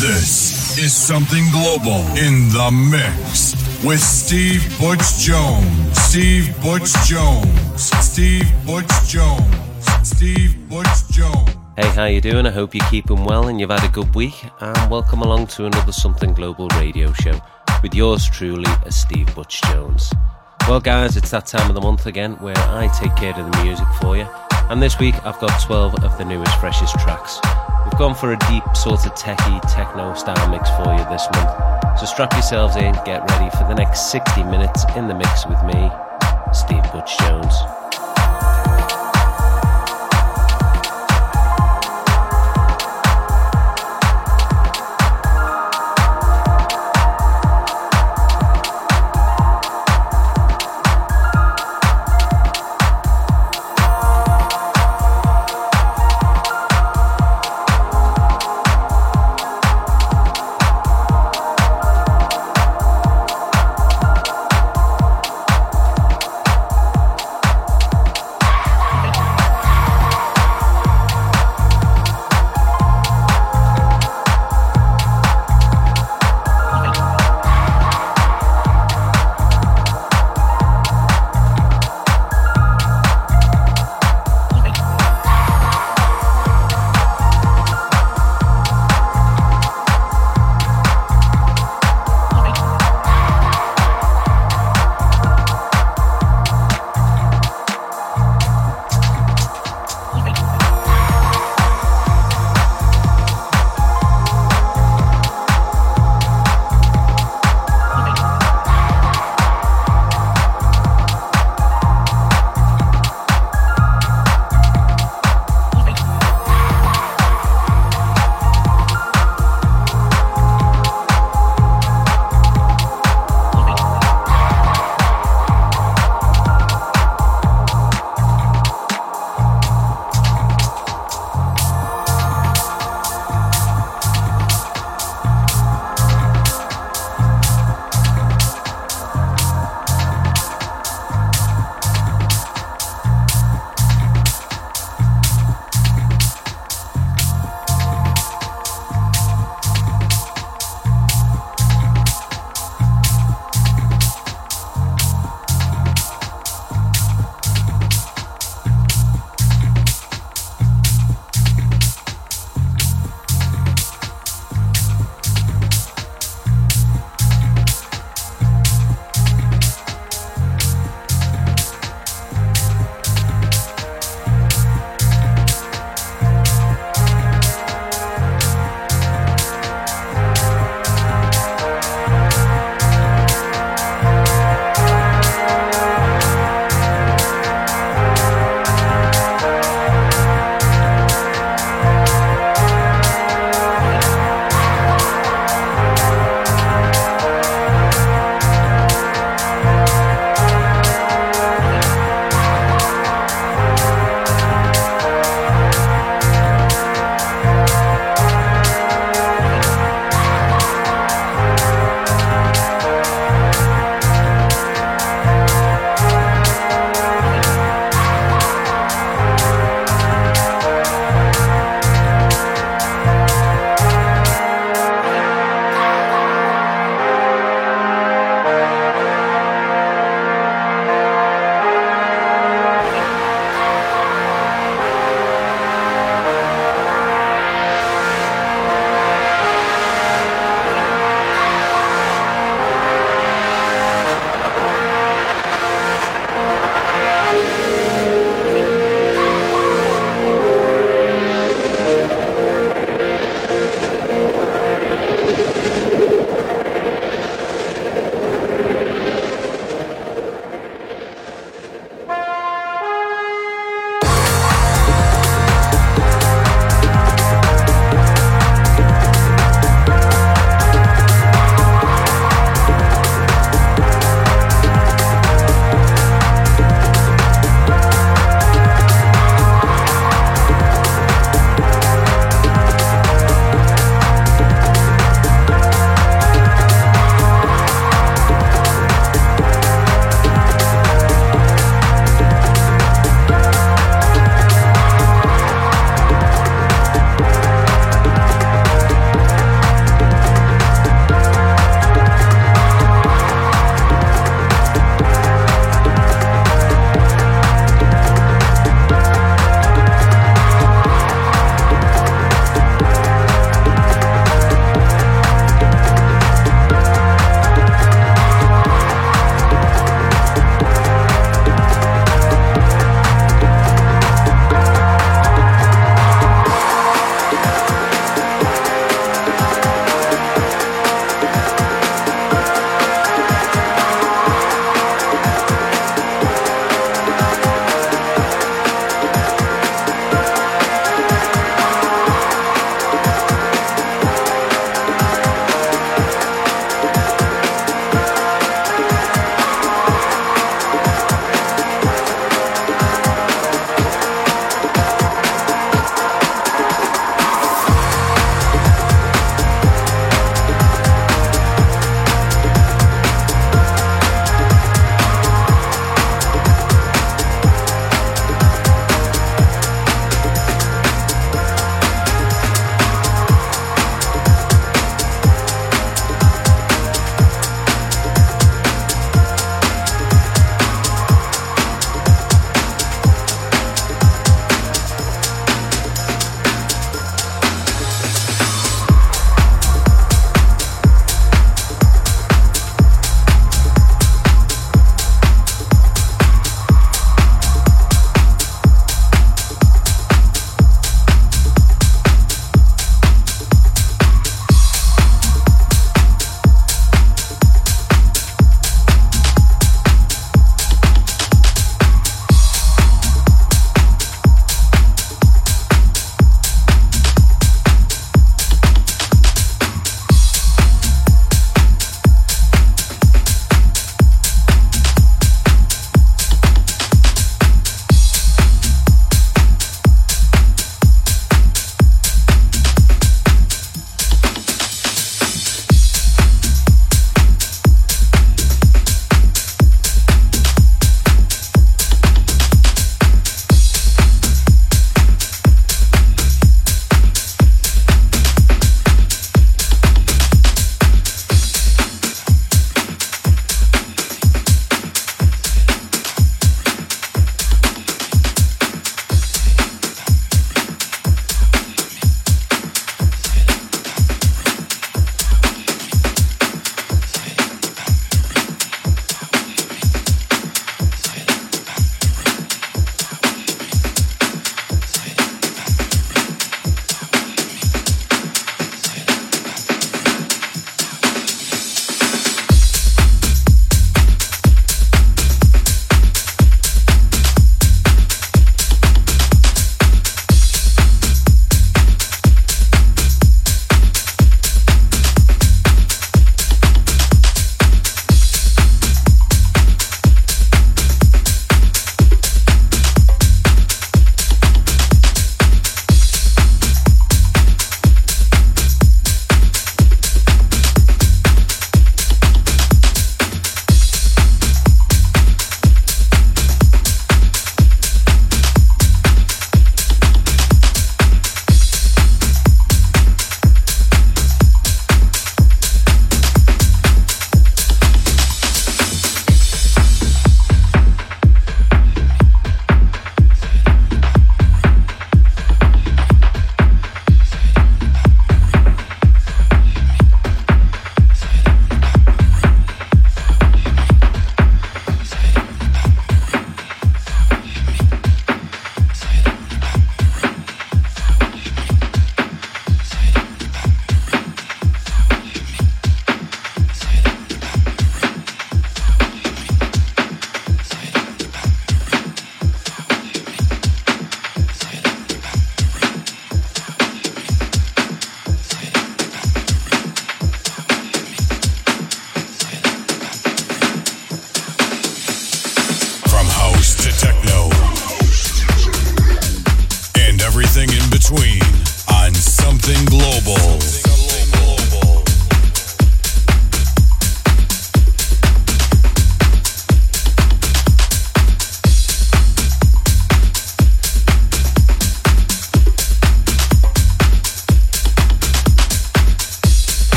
This is something global in the mix with Steve Butch Jones. Steve Butch Jones. Steve Butch Jones. Steve Butch Jones. Hey, how you doing? I hope you're keeping well and you've had a good week. And welcome along to another Something Global radio show with yours truly, Steve Butch Jones. Well, guys, it's that time of the month again where I take care of the music for you. And this week I've got 12 of the newest, freshest tracks. We've gone for a deep, sort of techie, techno style mix for you this month. So strap yourselves in, get ready for the next 60 minutes in the mix with me, Steve Butch Jones.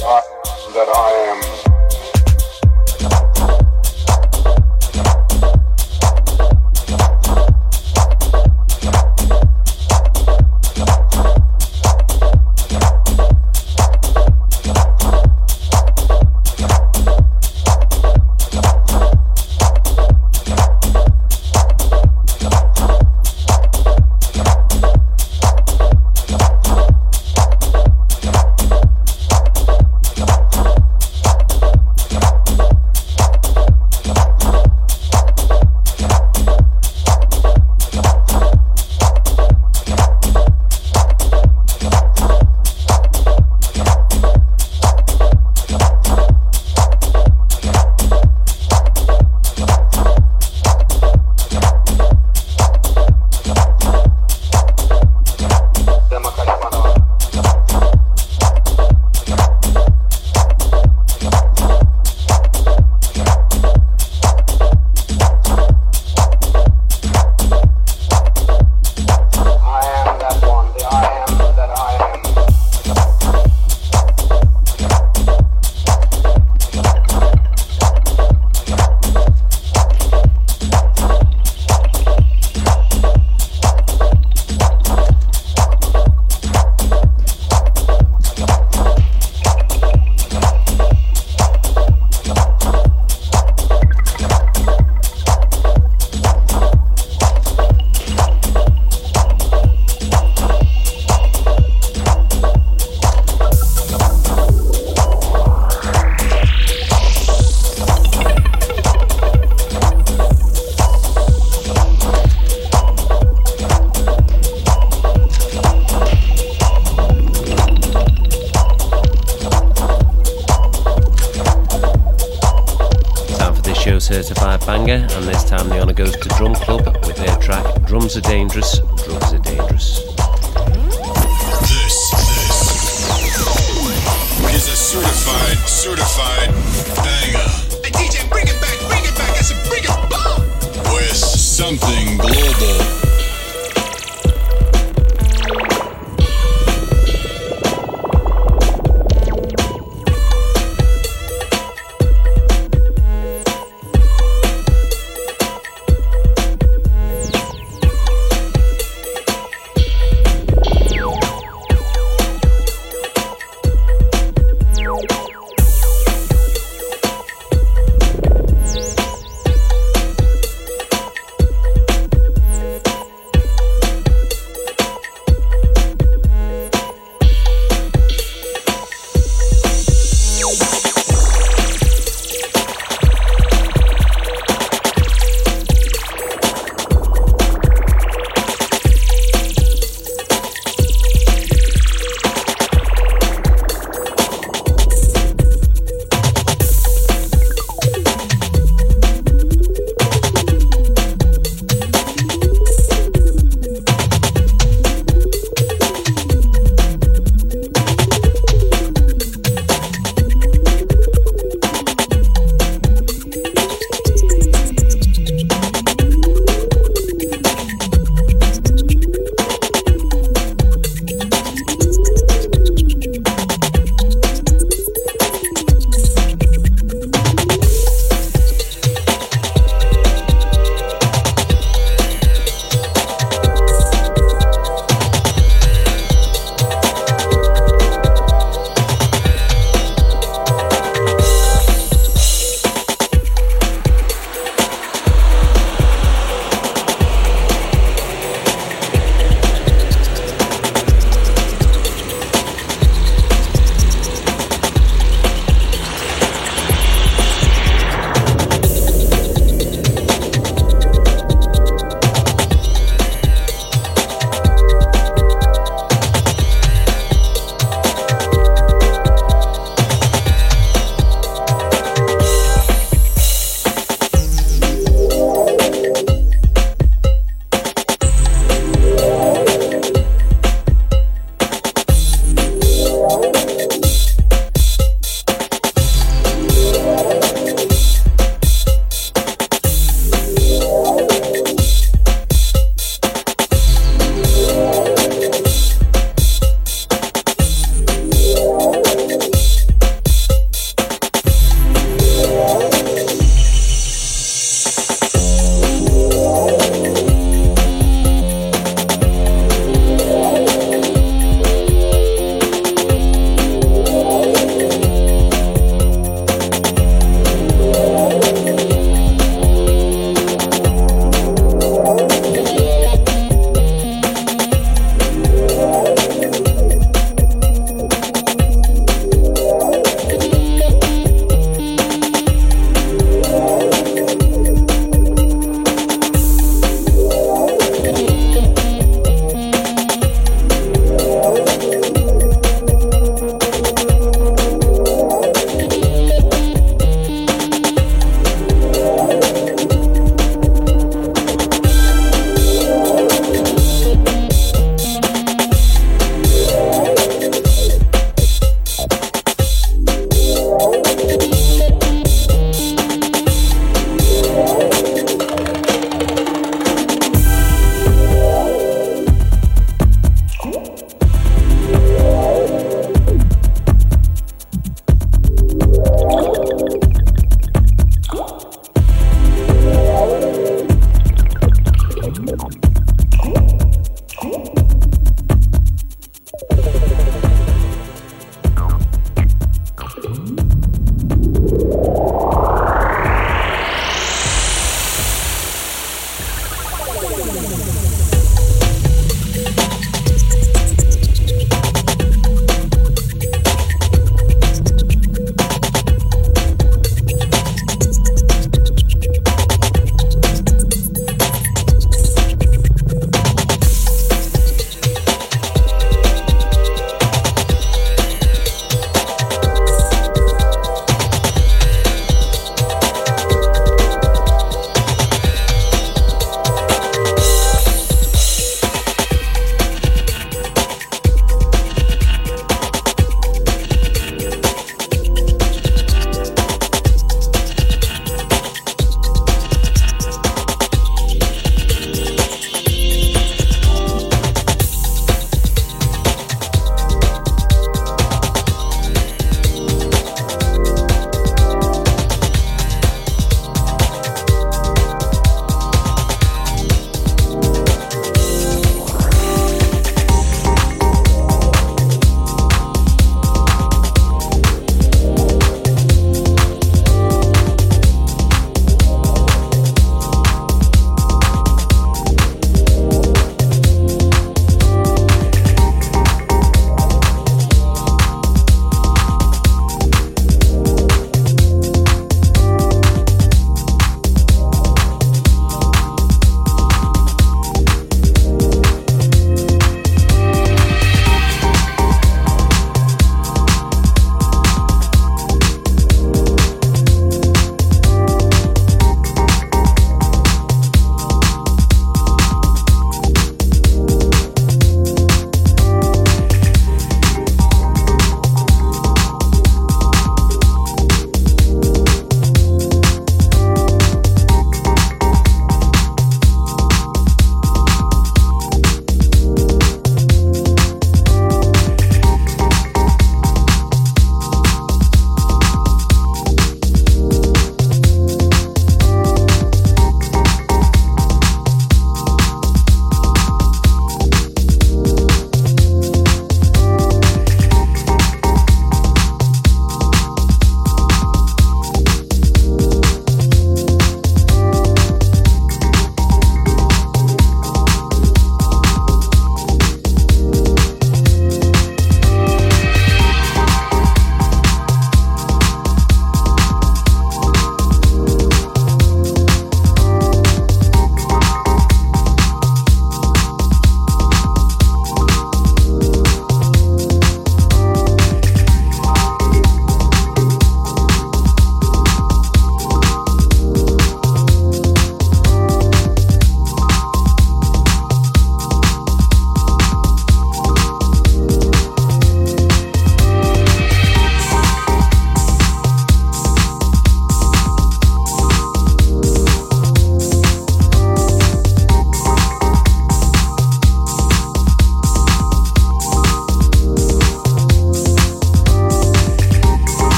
that I am. Banger, and this time the honour goes to Drum Club with their track Drums Are Dangerous, Drugs Are Dangerous. This, this is a certified, certified banger. Hey DJ, bring it back, bring it back. I said bring it back. With something global.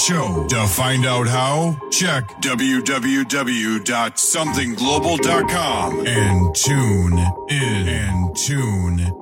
Show. To find out how, check www.somethingglobal.com and tune in and tune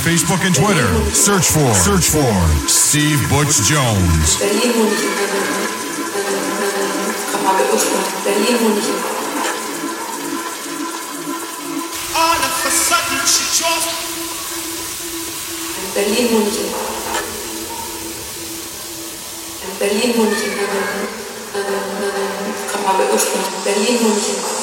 Facebook and Twitter. Search for search for Steve Butch Jones. All of a sudden she. Berlin München. Berlin München. Berlin München.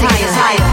higher, higher.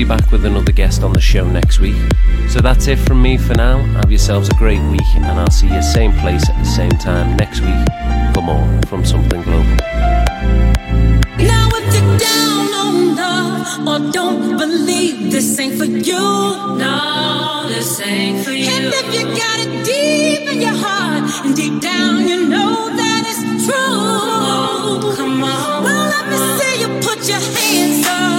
be back with another guest on the show next week. So that's it from me for now. Have yourselves a great week, and I'll see you same place at the same time next week for more from Something Global. Now if you're down on love or don't believe this ain't for you, no, this ain't for you. And if you got it deep in your heart and deep down you know that it's true, oh, come on. Well, let me see you put your hands up.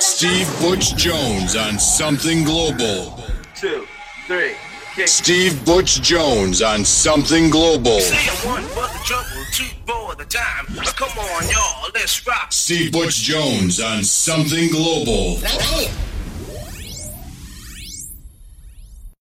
Steve Butch Jones on Something Global. Two, three. Kick. Steve Butch Jones on Something Global. One, trouble, two, on, Steve Butch Jones on Something Global.